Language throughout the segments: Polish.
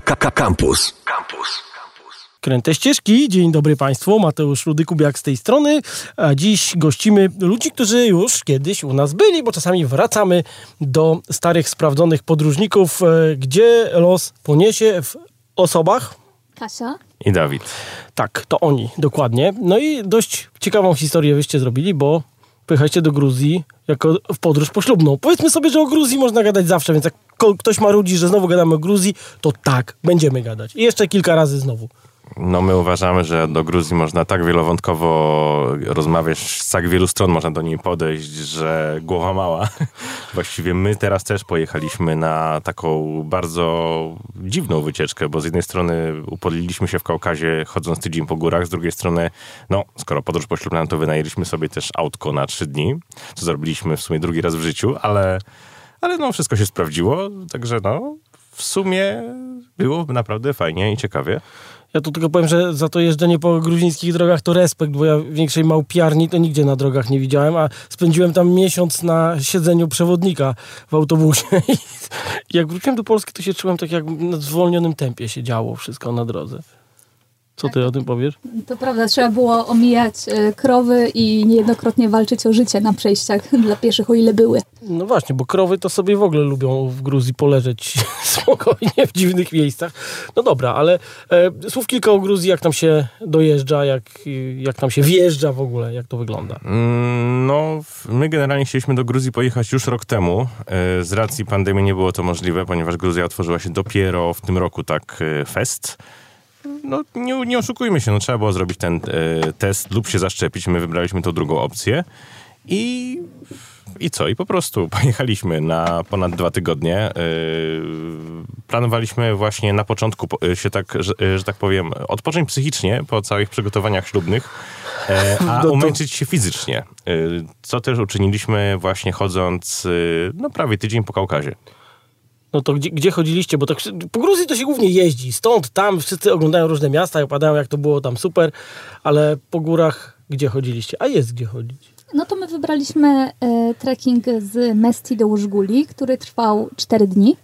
Campus. Campus. Kręte ścieżki. Dzień dobry Państwu. Mateusz Rudy-Kubiak z tej strony. A dziś gościmy ludzi, którzy już kiedyś u nas byli, bo czasami wracamy do starych, sprawdzonych podróżników, e, gdzie los poniesie w osobach. Kasia? I Dawid. Tak, to oni, dokładnie. No i dość ciekawą historię wyście zrobili, bo pojechaliście do Gruzji jako w podróż poślubną. Powiedzmy sobie, że o Gruzji można gadać zawsze, więc jak ktoś marudzi, że znowu gadamy o Gruzji, to tak, będziemy gadać. I jeszcze kilka razy znowu. No my uważamy, że do Gruzji można tak wielowątkowo rozmawiać, z tak wielu stron można do niej podejść, że głowa mała. Właściwie my teraz też pojechaliśmy na taką bardzo dziwną wycieczkę, bo z jednej strony upodliliśmy się w Kaukazie chodząc tydzień po górach, z drugiej strony, no skoro podróż poślubna, to wynajęliśmy sobie też autko na trzy dni, co zrobiliśmy w sumie drugi raz w życiu, ale, ale no wszystko się sprawdziło, także no w sumie było naprawdę fajnie i ciekawie. Ja tu tylko powiem, że za to jeżdżenie po gruzińskich drogach to respekt, bo ja większej małpiarni to nigdzie na drogach nie widziałem, a spędziłem tam miesiąc na siedzeniu przewodnika w autobusie. I jak wróciłem do Polski, to się czułem tak jak na zwolnionym tempie się działo wszystko na drodze. Co ty o tym powiesz? To prawda, trzeba było omijać e, krowy i niejednokrotnie walczyć o życie na przejściach dla pieszych, o ile były. No właśnie, bo krowy to sobie w ogóle lubią w Gruzji poleżeć spokojnie w dziwnych miejscach. No dobra, ale e, słów kilka o Gruzji, jak tam się dojeżdża, jak, jak tam się wjeżdża w ogóle, jak to wygląda. Mm, No, my generalnie chcieliśmy do Gruzji pojechać już rok temu. E, Z racji pandemii nie było to możliwe, ponieważ Gruzja otworzyła się dopiero w tym roku tak e, fest. No, nie, nie oszukujmy się, no, trzeba było zrobić ten e, test lub się zaszczepić. My wybraliśmy tą drugą opcję. I, I co? I po prostu pojechaliśmy na ponad dwa tygodnie. E, Planowaliśmy właśnie na początku po- e, się tak, że, że tak powiem, odpocząć psychicznie po całych przygotowaniach ślubnych, e, a No umęczyć się fizycznie. E, Co też uczyniliśmy właśnie chodząc e, no prawie tydzień po Kaukazie. No to gdzie, gdzie chodziliście? Bo tak po Gruzji to się głównie jeździ. Stąd, tam wszyscy oglądają różne miasta i opadają, jak to było tam super, ale po górach gdzie chodziliście? A jest gdzie chodzić. No to my wybraliśmy e, trekking z Mesti do Łużguli, który trwał 4 dni.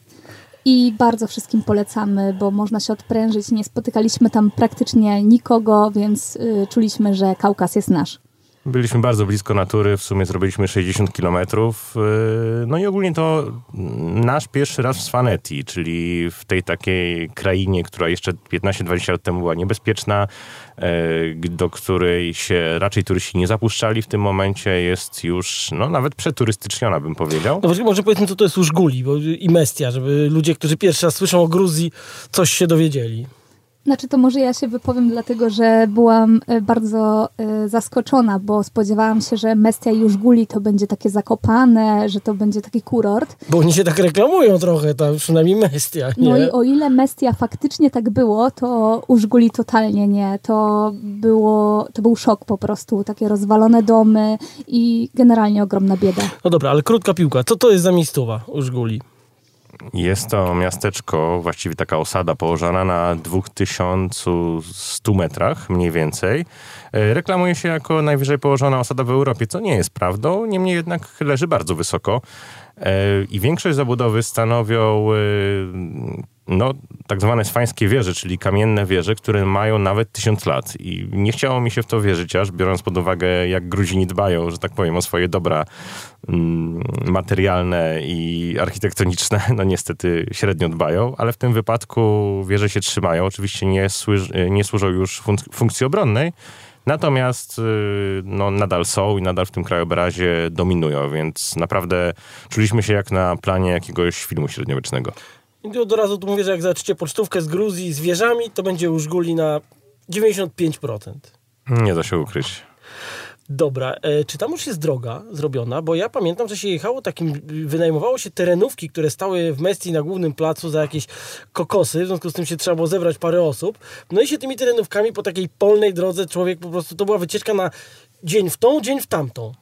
I bardzo wszystkim polecamy, bo można się odprężyć. Nie spotykaliśmy tam praktycznie nikogo, więc y, czuliśmy, że Kaukaz jest nasz. Byliśmy bardzo blisko natury, w sumie zrobiliśmy 60 kilometrów. yy, No i ogólnie to nasz pierwszy raz w Svaneti, czyli w tej takiej krainie, która jeszcze 15-20 lat temu była niebezpieczna, yy, do której się raczej turyści nie zapuszczali. W tym momencie jest już no, nawet przeturystyczniona, bym powiedział. No właśnie, może powiedzmy, co to jest Użguli bo, i Mestia, żeby ludzie, którzy pierwszy raz słyszą o Gruzji, coś się dowiedzieli. Znaczy to może ja się wypowiem, dlatego że byłam e, bardzo e, zaskoczona, bo spodziewałam się, że Mestia i Jużguli to będzie takie zakopane, że to będzie taki kurort. Bo oni się tak reklamują trochę, tam przynajmniej Mestia, nie? No i o ile Mestia faktycznie tak było, to Użguli totalnie nie. To, było, to był szok po prostu, takie rozwalone domy i generalnie ogromna bieda. No dobra, ale krótka piłka. Co to jest za miejscowa Użguli? Jest to miasteczko, właściwie taka osada położona na 2100 metrach mniej więcej. E, Reklamuje się jako najwyżej położona osada w Europie, co nie jest prawdą, niemniej jednak leży bardzo wysoko. E, I większość zabudowy stanowią e, no, tak zwane swańskie wieże, czyli kamienne wieże, które mają nawet tysiąc lat. I nie chciało mi się w to wierzyć, aż biorąc pod uwagę, jak Gruzini dbają, że tak powiem, o swoje dobra mm, materialne i architektoniczne, no niestety średnio dbają, ale w tym wypadku wieże się trzymają. Oczywiście nie, sły- nie służą już fun- funkcji obronnej, natomiast y, no, nadal są i nadal w tym krajobrazie dominują, więc naprawdę czuliśmy się jak na planie jakiegoś filmu średniowiecznego. I tu od razu tu mówię, że jak zobaczycie pocztówkę z Gruzji z wieżami, to będzie Użguli na 95%. Nie da się ukryć. Dobra, e, czy tam już jest droga zrobiona? Bo ja pamiętam, że się jechało takim, wynajmowało się terenówki, które stały w Mestii na głównym placu za jakieś kokosy, w związku z tym się trzeba było zebrać parę osób. No i się tymi terenówkami po takiej polnej drodze człowiek po prostu, to była wycieczka na dzień w tą, dzień w tamtą.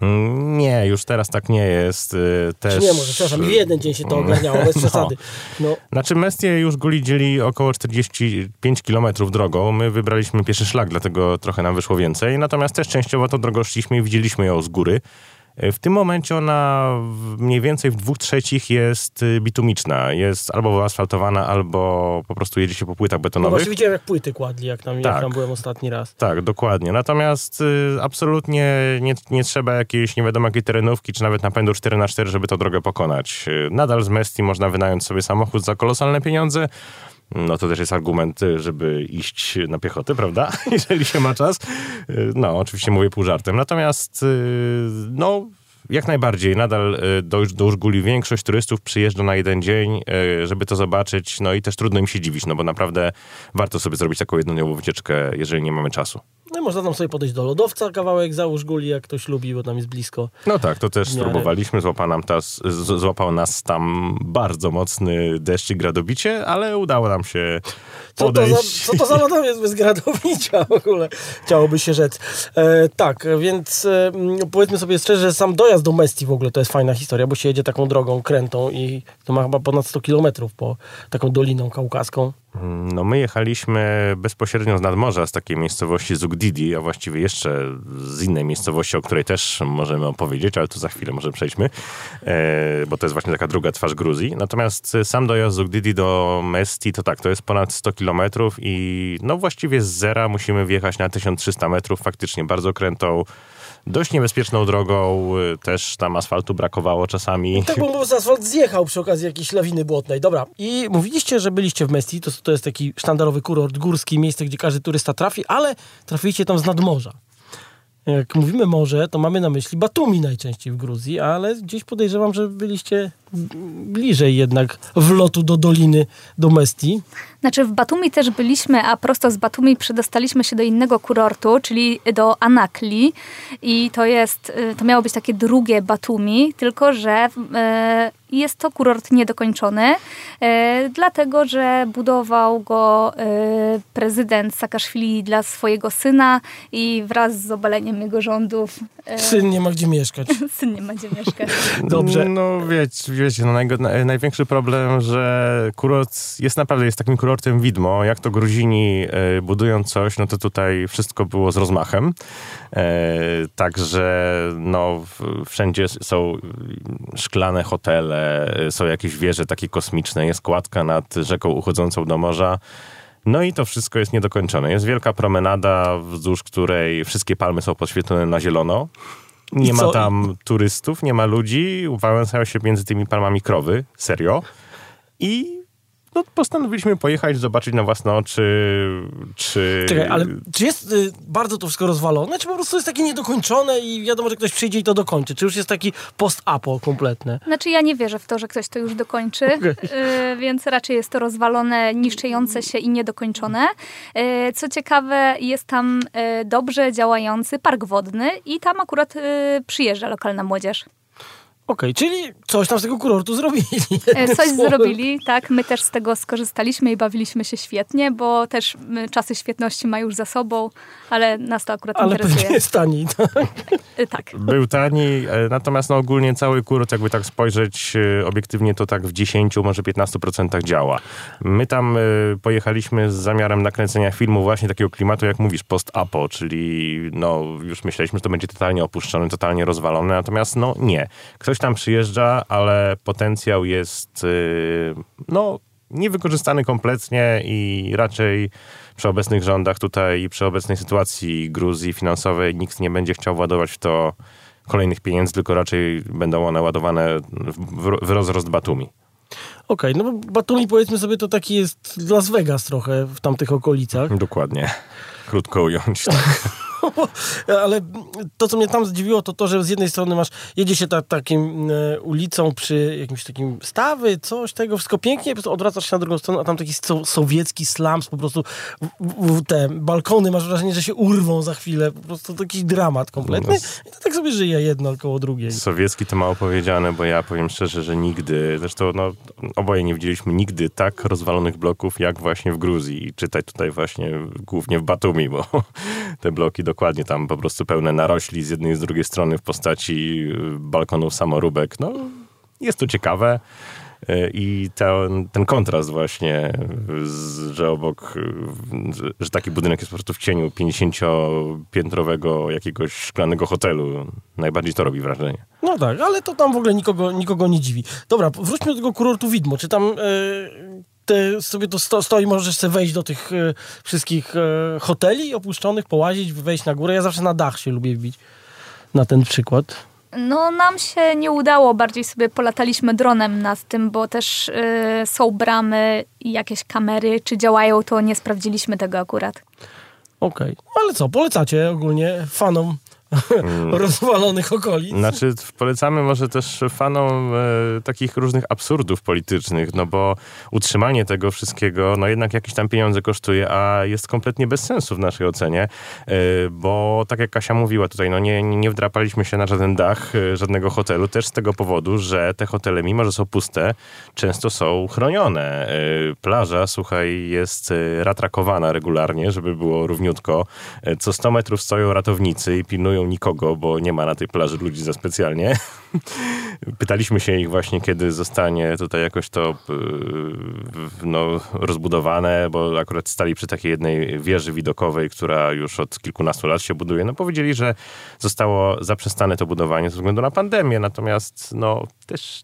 Mm, Nie, już teraz tak nie jest. y, Też... Czy nie, może, przepraszam, w jeden dzień się to ogarniało, bez przesady. No, Znaczy Mestie już Guli dzieli około 45 km drogą. My wybraliśmy pierwszy szlak, dlatego trochę nam wyszło więcej. Natomiast też częściowo tą drogą szliśmy i widzieliśmy ją z góry. W tym momencie ona mniej więcej w dwóch trzecich jest y, bitumiczna. Jest albo wyasfaltowana, albo po prostu jedzie się po płytach No betonowych. właśnie widziałem, jak płyty kładli, jak tam, Tak. jak tam byłem ostatni raz. Tak, dokładnie. Natomiast y, absolutnie nie, nie trzeba jakiejś nie wiadomo jakiej terenówki, czy nawet napędu 4x4, żeby tę drogę pokonać. Y, nadal z Mesti można wynająć sobie samochód za kolosalne pieniądze. No to też jest argument, y, żeby iść na piechotę, prawda? Jeżeli się ma czas. Y, No, oczywiście mówię pół żartem. Natomiast, y, no, jak najbardziej. Nadal y, do, do Użguli większość turystów przyjeżdża na jeden dzień, y, żeby to zobaczyć. No i też trudno im się dziwić, no bo naprawdę warto sobie zrobić taką jednodniową wycieczkę, jeżeli nie mamy czasu. No można tam sobie podejść do lodowca, kawałek załóż guli, jak ktoś lubi, bo tam jest blisko. No tak, to też spróbowaliśmy. Złapał, nam tas, z, złapał nas tam bardzo mocny deszcz i gradobicie, ale udało nam się Co to, za, podejść. co to za lodom jest bez gradowicia w ogóle? Chciałoby się rzec. E, tak, więc e, mm, powiedzmy sobie szczerze, że sam dojazd do Mesti w ogóle to jest fajna historia, bo się jedzie taką drogą krętą i to ma chyba ponad 100 kilometrów po taką doliną kaukaską. No my jechaliśmy bezpośrednio z nadmorza, z takiej miejscowości Zugdidi, a właściwie jeszcze z innej miejscowości, o której też możemy opowiedzieć, ale tu za chwilę może przejdźmy, e, bo to jest właśnie taka druga twarz Gruzji. Natomiast e, sam dojazd Zugdidi do Mesti to tak, to jest ponad 100 kilometrów i no właściwie z zera musimy wjechać na 1300 metrów, faktycznie bardzo krętą, dość niebezpieczną drogą, e, też tam asfaltu brakowało czasami. Tak, bo asfalt zjechał przy okazji jakiejś lawiny błotnej. Dobra, i mówiliście, że byliście w Mesti, to, to jest taki sztandarowy kurort górski, miejsce, gdzie każdy turysta trafi, ale trafiliście tam z nadmorza. Jak mówimy morze, to mamy na myśli Batumi najczęściej w Gruzji, ale gdzieś podejrzewam, że byliście bliżej jednak wlotu do doliny, do Mesti. Znaczy w Batumi też byliśmy, a prosto z Batumi przedostaliśmy się do innego kurortu, czyli do Anakli i to jest, y, to miało być takie drugie Batumi, tylko że y, jest to kurort niedokończony, y, dlatego że budował go prezydent Saakaszwili dla swojego syna i wraz z obaleniem jego rządów Syn nie ma gdzie mieszkać. syn nie ma gdzie mieszkać. Dobrze. No wiecie, no, największy problem, że kurort jest naprawdę jest takim kurortem widmo. Jak to Gruzini e, budują coś, no to tutaj wszystko było z rozmachem. E, także no wszędzie są szklane hotele, e, są jakieś wieże takie kosmiczne, jest kładka nad rzeką uchodzącą do morza. No i to wszystko jest niedokończone. Jest wielka promenada, wzdłuż której wszystkie palmy są podświetlone na zielono. Nie ma tam turystów, nie ma ludzi, wałęsają się między tymi palmami krowy, serio. I no, postanowiliśmy pojechać, zobaczyć na własne oczy, czy... Czekaj, ale czy jest y, bardzo to wszystko rozwalone, czy po prostu jest takie niedokończone i wiadomo, że ktoś przyjdzie i to dokończy? Czy już jest taki post-apo kompletne? Znaczy ja nie wierzę w to, że ktoś to już dokończy, Okej. y, więc raczej jest to rozwalone, niszczące się i niedokończone. Y, Co ciekawe, jest tam y, dobrze działający park wodny i tam akurat y, przyjeżdża lokalna młodzież. Okej, czyli coś tam z tego kurortu zrobili. E, Coś słowem. zrobili, tak. My też z tego skorzystaliśmy i bawiliśmy się świetnie, bo też czasy świetności ma już za sobą, ale nas to akurat Ale pewnie interesuje. jest taniej. Tak? Y, Tak. Był tani, e, natomiast no ogólnie cały kurort, jakby tak spojrzeć e, obiektywnie, to tak w 10, może 15% działa. My tam e, pojechaliśmy z zamiarem nakręcenia filmu właśnie takiego klimatu, jak mówisz, post-apo, czyli no już myśleliśmy, że to będzie totalnie opuszczone, totalnie rozwalone, natomiast no nie. Ktoś tam przyjeżdża, ale potencjał jest e, no niewykorzystany kompletnie i raczej przy obecnych rządach tutaj i przy obecnej sytuacji Gruzji finansowej nikt nie będzie chciał władować w to kolejnych pieniędzy, tylko raczej będą one ładowane w, rozrost Batumi. Okej, no bo Batumi powiedzmy sobie to taki jest Las Vegas trochę w tamtych okolicach. Dokładnie. Krótko ująć. Ale to, co mnie tam zdziwiło, to to, że z jednej strony masz, jedzie się ta, takim e, ulicą przy jakimś takim stawy, coś tego, wszystko pięknie, po prostu odwracasz się na drugą stronę, a tam taki so, sowiecki slums, po prostu w, w, te balkony, masz wrażenie, że się urwą za chwilę, po prostu taki dramat kompletny. I to tak sobie żyje jedno koło drugiej. Sowiecki to mało powiedziane, bo ja powiem szczerze, że nigdy, zresztą no, oboje nie widzieliśmy nigdy tak rozwalonych bloków, jak właśnie w Gruzji. I czytaj tutaj właśnie głównie w Batumi, bo te bloki dokładnie tam po prostu pełne narośli z jednej i z drugiej strony w postaci y, balkonów samoróbek. No, jest to ciekawe. E, I ten, ten kontrast właśnie, że obok, że, że taki budynek jest po prostu w cieniu 50-piętrowego jakiegoś szklanego hotelu, najbardziej to robi wrażenie. No tak, ale to tam w ogóle nikogo, nikogo nie dziwi. Dobra, wróćmy do tego kurortu Widmo. Czy tam... Yy te, sobie to sto, stoi, możesz sobie wejść do tych e, wszystkich e, hoteli opuszczonych, połazić, wejść na górę. Ja zawsze na dach się lubię wbić na ten przykład. No nam się nie udało, bardziej sobie polataliśmy dronem nad tym, bo też y, są bramy i jakieś kamery, czy działają, to nie sprawdziliśmy tego akurat. Okej, okay. ale co, polecacie ogólnie fanom Mm. rozwalonych okolic. Znaczy, polecamy może też fanom e, takich różnych absurdów politycznych, no bo utrzymanie tego wszystkiego, no jednak jakieś tam pieniądze kosztuje, a jest kompletnie bez sensu w naszej ocenie, e, bo tak jak Kasia mówiła tutaj, no nie, nie wdrapaliśmy się na żaden dach e, żadnego hotelu, też z tego powodu, że te hotele, mimo że są puste, często są chronione. E, plaża, słuchaj, jest e, ratrakowana regularnie, żeby było równiutko. E, co 100 metrów stoją ratownicy i pilnują nikogo, bo nie ma na tej plaży ludzi za specjalnie. Pytaliśmy się ich właśnie, kiedy zostanie tutaj jakoś to no, rozbudowane, bo akurat stali przy takiej jednej wieży widokowej, która już od kilkunastu lat się buduje. No powiedzieli, że zostało zaprzestane to budowanie ze względu na pandemię, natomiast no też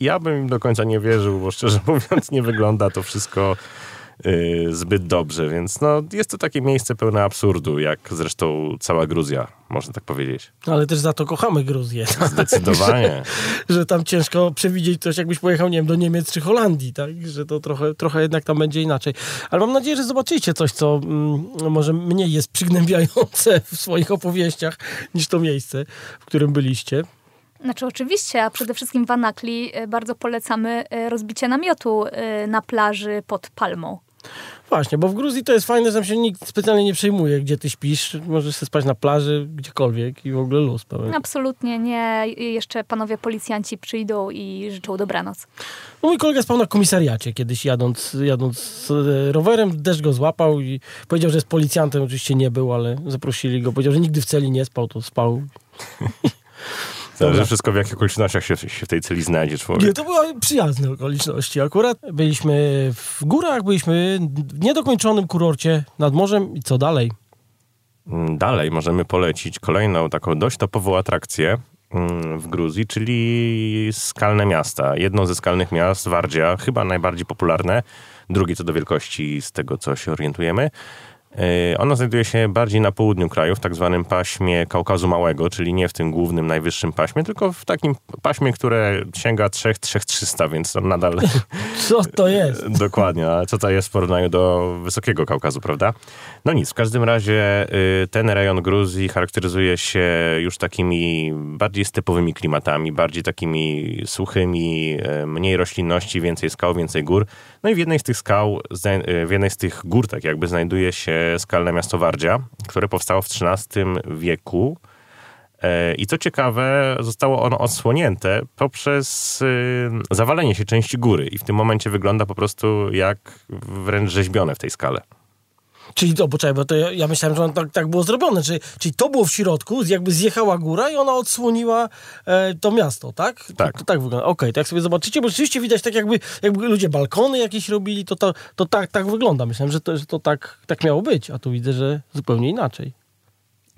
ja bym im do końca nie wierzył, bo szczerze mówiąc nie wygląda to wszystko Y, zbyt dobrze, więc no, jest to takie miejsce pełne absurdu, jak zresztą cała Gruzja, można tak powiedzieć. Ale też za to kochamy Gruzję. Zdecydowanie. że tam ciężko przewidzieć coś, jakbyś pojechał, nie wiem, do Niemiec czy Holandii, tak? Że to trochę, trochę jednak tam będzie inaczej. Ale mam nadzieję, że zobaczycie coś, co mm, może mniej jest przygnębiające w swoich opowieściach niż to miejsce, w którym byliście. Znaczy oczywiście, a przede wszystkim w Anakli y, bardzo polecamy y, rozbicie namiotu na plaży pod palmą. Właśnie, bo w Gruzji to jest fajne, że się nikt specjalnie nie przejmuje, gdzie ty śpisz. Możesz sobie spać na plaży, gdziekolwiek i w ogóle luz pełen. Absolutnie nie. Jeszcze panowie policjanci przyjdą i życzą dobranoc. No mój kolega spał na komisariacie kiedyś jadąc, jadąc rowerem. Deszcz go złapał i powiedział, że jest policjantem. Oczywiście nie był, ale zaprosili go. Powiedział, że nigdy w celi nie spał, to spał. Zależy wszystko w jakich okolicznościach się, się, w tej celi znajdzie człowiek. Nie, to były przyjazne okoliczności. Akurat byliśmy w górach, byliśmy w niedokończonym kurorcie nad morzem i co dalej? Mm, dalej możemy polecić kolejną taką dość topową atrakcję mm, w Gruzji, czyli skalne miasta. Jedno ze skalnych miast, Wardzia, chyba najbardziej popularne, drugie co do wielkości z tego, co się orientujemy. E, ono znajduje się bardziej na południu kraju, w tak zwanym paśmie Kaukazu Małego, czyli nie w tym głównym, najwyższym paśmie, tylko w takim paśmie, które sięga 3-300, więc nadal... Co to jest? Dokładnie, a co to jest w porównaniu do Wysokiego Kaukazu, prawda? No nic, w każdym razie y, ten rejon Gruzji charakteryzuje się już takimi bardziej stepowymi klimatami, bardziej takimi suchymi, y, mniej roślinności, więcej skał, więcej gór. No i w jednej z tych skał, y, w jednej z tych gór tak jakby znajduje się skalne miasto Wardzia, które powstało w XIII wieku. E, I co ciekawe, zostało ono odsłonięte poprzez y, zawalenie się części góry i w tym momencie wygląda po prostu jak wręcz rzeźbione w tej skale. Czyli to, poczekaj, bo to ja, ja myślałem, że tak, tak było zrobione. Czyli, czyli to było w środku, jakby zjechała góra i ona odsłoniła e, to miasto, tak? Tak. To, to tak wygląda. Okej, okay, tak sobie zobaczycie, bo rzeczywiście widać tak jakby, jakby ludzie balkony jakieś robili, to, to, to tak, tak wygląda. Myślałem, że to, że to tak, tak miało być, a tu widzę, że zupełnie inaczej.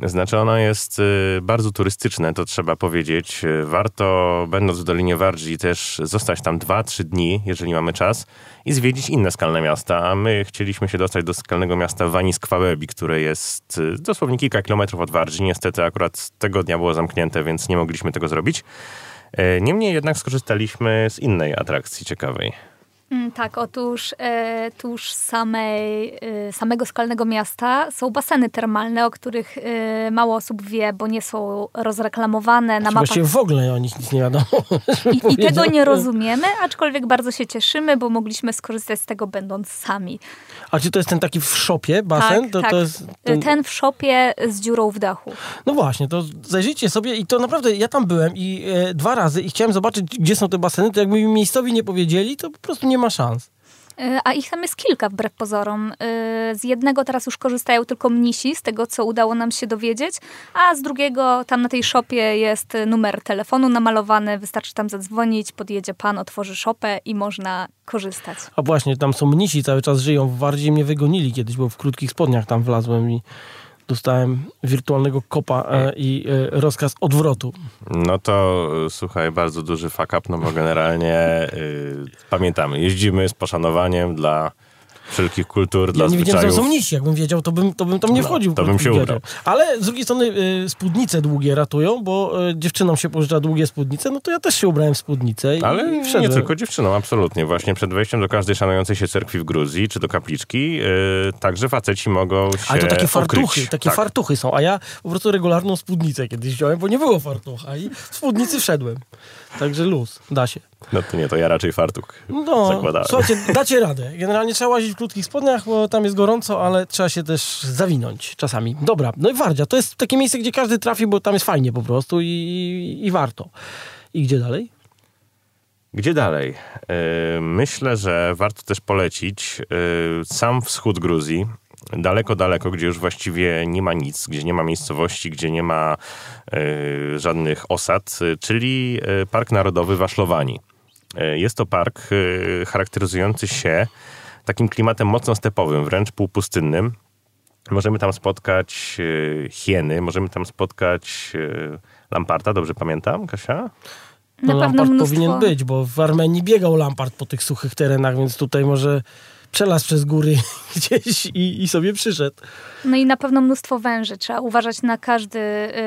Znaczy ono jest y, bardzo turystyczne, to trzeba powiedzieć. Warto, będąc w Dolinie Wardzi, też zostać tam 2-3 dni, jeżeli mamy czas, i zwiedzić inne skalne miasta. A my chcieliśmy się dostać do skalnego miasta Wanis-Kwawebi, które jest y, dosłownie kilka kilometrów od Wardzi. Niestety akurat tego dnia było zamknięte, więc nie mogliśmy tego zrobić. Niemniej jednak skorzystaliśmy z innej atrakcji ciekawej. Tak, otóż e, tuż samej, e, samego skalnego miasta są baseny termalne, o których e, mało osób wie, bo nie są rozreklamowane na mapach. Właściwie w ogóle o nich nic nie wiadomo. I, I, tego nie rozumiemy, aczkolwiek bardzo się cieszymy, bo mogliśmy skorzystać z tego będąc sami. A czy to jest ten taki w szopie basen? Tak, to, tak. To ten... ten... w szopie z dziurą w dachu. No właśnie, to zajrzyjcie sobie i to naprawdę, ja tam byłem i e, dwa razy i chciałem zobaczyć, gdzie są te baseny, to jakby mi miejscowi nie powiedzieli, to po prostu nie ma szans. E, a ich tam jest kilka wbrew pozorom. E, z jednego teraz już korzystają tylko mnisi, z tego co udało nam się dowiedzieć, a z drugiego tam na tej szopie jest numer telefonu namalowany, wystarczy tam zadzwonić, podjedzie pan, otworzy szopę i można korzystać. A właśnie, tam są mnisi, cały czas żyją. W Wardzie mnie wygonili kiedyś, bo w krótkich spodniach tam wlazłem i dostałem wirtualnego kopa e, i e, rozkaz odwrotu. No to słuchaj, bardzo duży fuck up, no bo generalnie y, pamiętamy, jeździmy z poszanowaniem dla wszelkich kultur, dla Ja nie wiedziałem, że zwyczajów. to są mnisi. Jakbym wiedział, to bym, to bym tam nie No, wchodził. to bym się ubrał. Ale z drugiej strony y, spódnice długie ratują, bo y, dziewczynom się pożycza długie spódnice, no to ja też się ubrałem w spódnicę i, Ale i nie tylko dziewczynom, absolutnie. Właśnie przed wejściem do każdej szanującej się cerkwi w Gruzji, czy do kapliczki, y, także faceci mogą się Ale to takie fartuchy, takie tak. fartuchy są, a ja po prostu regularną spódnicę kiedyś wziąłem, bo nie było fartucha i w spódnicy wszedłem. Także luz, da się. No to nie, to ja raczej fartuch No, zakładałem. słuchajcie, dacie radę. Generalnie trzeba łazić w krótkich spodniach, bo tam jest gorąco, ale trzeba się też zawinąć czasami. Dobra, no i Wardzia, to jest takie miejsce, gdzie każdy trafi, bo tam jest fajnie po prostu i, i warto. I gdzie dalej? Gdzie dalej? Y, Myślę, że warto też polecić y, sam wschód Gruzji. Daleko, daleko, gdzie już właściwie nie ma nic, gdzie nie ma miejscowości, gdzie nie ma y, żadnych osad, y, czyli y, Park Narodowy Waszlowani. Jest to park y, charakteryzujący się takim klimatem mocno stepowym, wręcz półpustynnym. Możemy tam spotkać y, hieny, możemy tam spotkać y, lamparta, dobrze pamiętam, Kasia? Na No, pewno Lampart mnóstwo... powinien być, bo w Armenii biegał Lampart po tych suchych terenach, więc tutaj może przelazł przez góry gdzieś i, i sobie przyszedł. No i na pewno mnóstwo węży. Trzeba uważać na każdy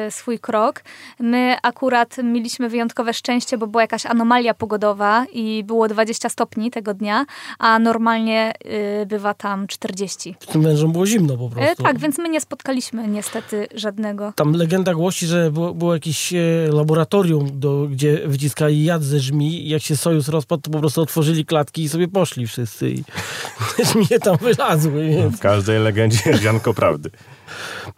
y, swój krok. My akurat mieliśmy wyjątkowe szczęście, bo była jakaś anomalia pogodowa i było 20 stopni tego dnia, a normalnie y, bywa tam 40. Tym wężom było zimno po E, prostu. tak, więc my nie spotkaliśmy niestety żadnego. Tam legenda głosi, że było, było jakieś e, laboratorium, do, gdzie wyciskali jad ze żmi i jak się sojusz rozpadł, to po prostu otworzyli klatki i sobie poszli wszyscy i żmije tam wylazły, więc... W każdej legendzie jest ziarnko prawdy.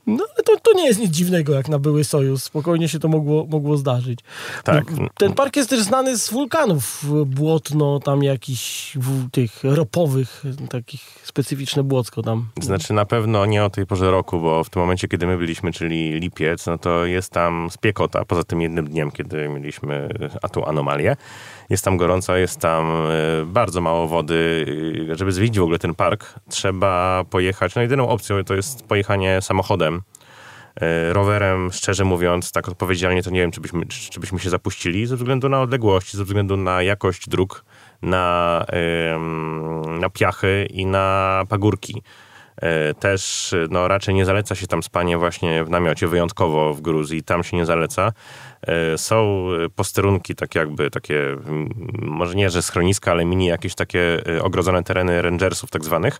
No ale to, to nie jest nic dziwnego jak na były sojusz, spokojnie się to mogło, mogło zdarzyć. Tak. No, ten park jest też znany z wulkanów, błotno tam jakichś tych ropowych, takich specyficzne błocko tam. Znaczy na pewno nie o tej porze roku, bo w tym momencie, kiedy my byliśmy, czyli lipiec, no to jest tam spiekota, poza tym jednym dniem, kiedy mieliśmy a tą anomalię. Jest tam gorąco, jest tam e, bardzo mało wody. E, Żeby zwiedzić w ogóle ten park, trzeba pojechać, no jedyną opcją to jest pojechanie samochodem. E, Rowerem, szczerze mówiąc, tak odpowiedzialnie, to nie wiem, czy byśmy, czy, byśmy się zapuścili, ze względu na odległości, ze względu na jakość dróg, na, na piachy i na pagórki. E, Też no, raczej nie zaleca się tam spanie właśnie w namiocie, wyjątkowo w Gruzji, tam się nie zaleca. E, Są posterunki, tak jakby takie, może nie, że schroniska, ale mini jakieś takie ogrodzone tereny rangersów tak zwanych,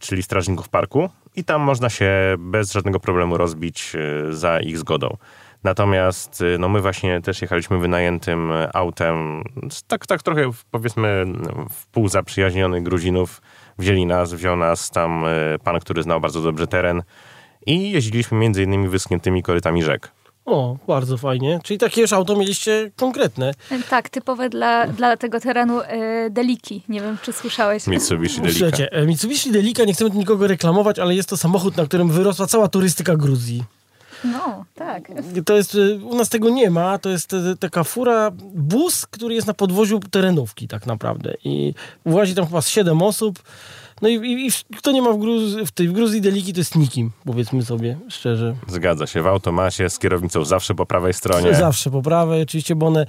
czyli strażników parku i tam można się bez żadnego problemu rozbić e, za ich zgodą. Natomiast e, no my właśnie też jechaliśmy wynajętym autem, tak, tak trochę powiedzmy w pół zaprzyjaźnionych Gruzinów. Wzięli nas, wziął nas tam e, pan, który znał bardzo dobrze teren i jeździliśmy między innymi wyschniętymi korytami rzek. O, bardzo fajnie. Czyli takie już auto mieliście konkretne. Tak, typowe dla, dla tego terenu e, deliki. Nie wiem, czy słyszałeś. Mitsubishi Delica. Słuchajcie, e, Mitsubishi Delica, nie chcemy tu nikogo reklamować, ale jest to samochód, na którym wyrosła cała turystyka Gruzji. No, tak. To jest, e, u nas tego nie ma, to jest e, taka fura, bus, który jest na podwoziu terenówki tak naprawdę i włazi tam chyba z 7 osób. No i, i, i kto nie ma w, Gruz, w tej w Gruzji Deliki, to jest nikim, powiedzmy sobie szczerze. Zgadza się, w automacie z kierownicą zawsze po prawej stronie. Zawsze po prawej, oczywiście, bo one...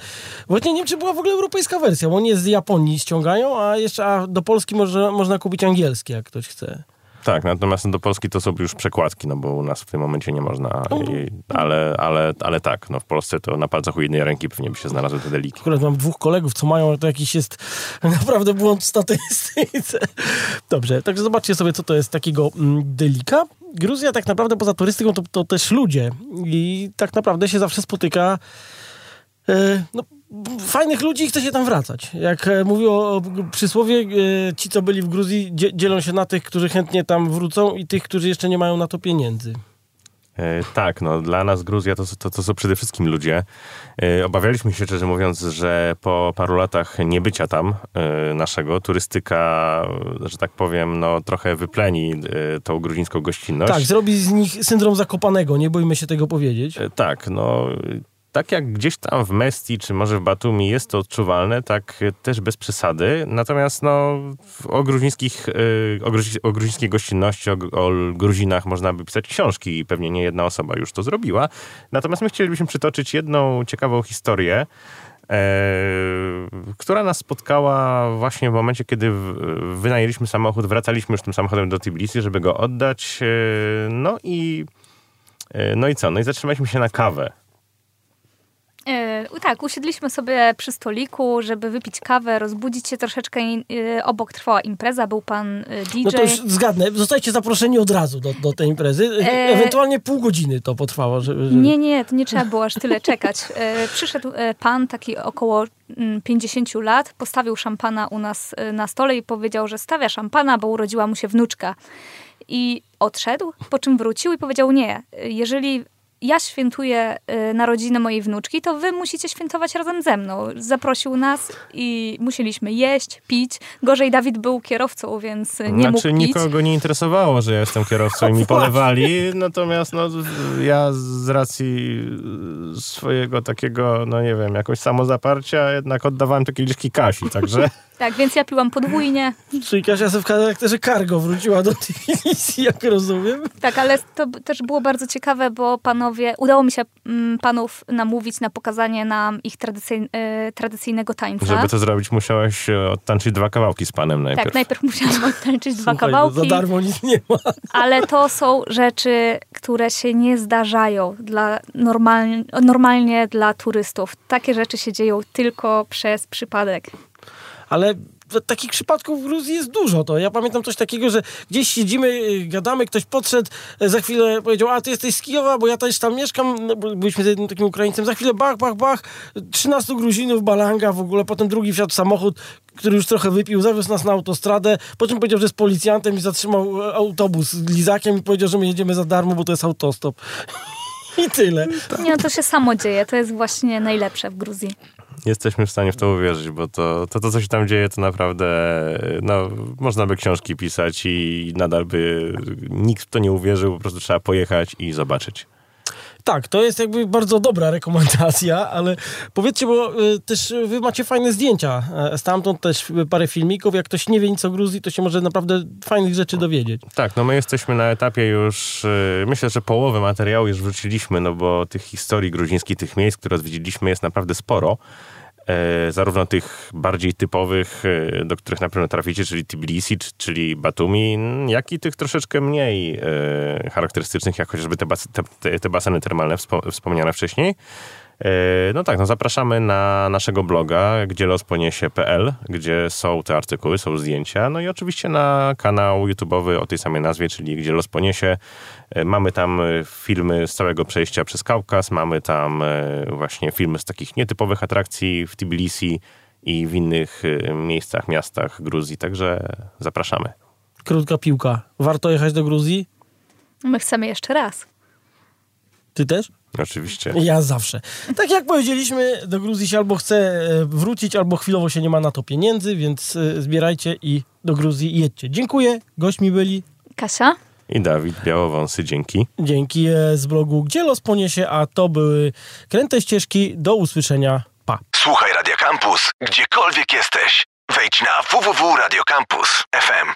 Właśnie nie wiem, czy była w ogóle europejska wersja, bo oni z Japonii ściągają, a jeszcze a do Polski może, można kupić angielskie, jak ktoś chce. Tak, natomiast do Polski to są już przekładki, no bo u nas w tym momencie nie można, i, ale, ale, ale tak, no w Polsce to na palcach u jednej ręki pewnie by się znalazły te deliki. Akurat mam dwóch kolegów, co mają, ale to jakiś jest naprawdę błąd w statystyce. Dobrze, także zobaczcie sobie, co to jest takiego mm, delika. Gruzja tak naprawdę poza turystyką to, to też ludzie i tak naprawdę się zawsze spotyka no, fajnych ludzi i chce się tam wracać. Jak e, mówiło o przysłowie, e, ci co byli w Gruzji dzie- dzielą się na tych, którzy chętnie tam wrócą i tych, którzy jeszcze nie mają na to pieniędzy. E, tak, no dla nas Gruzja to, to, to są przede wszystkim ludzie. E, obawialiśmy się, szczerze mówiąc, że po paru latach niebycia tam e, naszego, turystyka, że tak powiem, no trochę wypleni e, tą gruzińską gościnność. Tak, zrobi z nich syndrom Zakopanego, nie bójmy się tego powiedzieć. E, Tak, no tak jak gdzieś tam w Mesti, czy może w Batumi jest to odczuwalne, tak też bez przesady. Natomiast no, o, gruzińskich, e, o, gruzi, o gruzińskiej gościnności, o, o Gruzinach można by pisać książki i pewnie nie jedna osoba już to zrobiła. Natomiast my chcielibyśmy przytoczyć jedną ciekawą historię, e, która nas spotkała właśnie w momencie, kiedy wynajęliśmy samochód, wracaliśmy już tym samochodem do Tbilisi, żeby go oddać. e, No i e, no i co? No i zatrzymaliśmy się na kawę. E, tak, usiedliśmy sobie przy stoliku, żeby wypić kawę, rozbudzić się troszeczkę. E, obok trwała impreza, był pan e, DJ. No to już zgadnę, zostajecie zaproszeni od razu do, do tej imprezy. Ewentualnie pół godziny to potrwało. Żeby, żeby... Nie, nie, to nie trzeba było aż tyle czekać. Przyszedł pan, taki około mm, 50 lat, postawił szampana u nas na stole i powiedział, że stawia szampana, bo urodziła mu się wnuczka. I odszedł, po czym wrócił i powiedział, nie, jeżeli ja świętuję e, narodziny mojej wnuczki, to wy musicie świętować razem ze mną. Zaprosił nas i musieliśmy jeść, pić. Gorzej Dawid był kierowcą, więc nie znaczy, mógł pić. nikogo nie interesowało, że ja jestem kierowcą i mi polewali, natomiast no, ja z racji swojego takiego, no nie wiem, jakoś samozaparcia jednak oddawałem te kieliszki Kasi, także Tak, więc ja piłam podwójnie. Czyli Kasia sobie w charakterze cargo wróciła do Tbilisi, jak rozumiem. Tak, ale to też było bardzo ciekawe, bo panowie, udało mi się mm, panów namówić na pokazanie nam ich tradycyj, e, tradycyjnego tańca. żeby to zrobić musiałeś e, odtańczyć dwa kawałki z panem najpierw. tak, najpierw musiałam odtańczyć dwa Słuchaj, no, kawałki, za darmo nic nie ma. ale to są rzeczy, które się nie zdarzają dla normalnie, normalnie dla turystów. Takie rzeczy się dzieją tylko przez przypadek. Ale takich przypadków w Gruzji jest dużo. To ja pamiętam coś takiego, że gdzieś siedzimy, y, gadamy, ktoś podszedł, y, za chwilę powiedział, a ty jesteś z Kijowa, bo ja też tam mieszkam, no, byliśmy jednym takim Ukraińcem, za chwilę bach, bach, bach, 13 Gruzinów, balanga w ogóle, potem drugi wsiadł samochód, który już trochę wypił, zawiózł nas na autostradę, po czym powiedział, że jest policjantem i zatrzymał e, autobus z lizakiem i powiedział, że my jedziemy za darmo, bo to jest autostop. I tyle. Nie, to się samo dzieje. To jest właśnie najlepsze w Gruzji. Jesteśmy w stanie w to uwierzyć, bo to, to, to co się tam dzieje, to naprawdę, no, można by książki pisać i nadal by nikt w to nie uwierzył, po prostu trzeba pojechać i zobaczyć. Tak, to jest jakby bardzo dobra rekomendacja, ale powiedzcie, bo y, też wy macie fajne zdjęcia. E, Stamtąd też parę filmików. Jak ktoś nie wie nic o Gruzji, to się może naprawdę fajnych rzeczy dowiedzieć. Tak, no my jesteśmy na etapie już, yy, myślę, że połowę materiału już wrzuciliśmy, no bo tych historii gruzińskich, tych miejsc, które odwiedziliśmy jest naprawdę sporo. E, zarówno tych bardziej typowych, e, do których na pewno traficie, czyli Tbilisi, czy- czyli Batumi, jak i tych troszeczkę mniej e, charakterystycznych, jak chociażby te, bas, te, te, baseny termalne wspo, wspomniane wcześniej. E, No tak, no zapraszamy na naszego bloga, gdzie losponiesie.pl, gdzie są te artykuły, są zdjęcia, no i oczywiście na kanał YouTube'owy o tej samej nazwie, czyli gdzie los poniesie. E, Mamy tam e, filmy z całego przejścia przez Kaukaz, mamy tam właśnie filmy z takich nietypowych atrakcji w Tbilisi i w innych miejscach, miastach Gruzji, także zapraszamy. Krótka piłka. Warto jechać do Gruzji? My chcemy jeszcze raz. Ty też? Oczywiście. Ja zawsze. Tak jak powiedzieliśmy, do Gruzji się albo chce e, wrócić, albo chwilowo się nie ma na to pieniędzy, więc e, zbierajcie i do Gruzji jedźcie. Dziękuję. Gośćmi byli. Kasia? I Dawid Białowąsy, dzięki. Dzięki e, z blogu Gdzie los poniesie, a to były kręte ścieżki. Do usłyszenia. Pa. Słuchaj Radio Campus, gdziekolwiek jesteś. Wejdź na www.radiocampus.fm.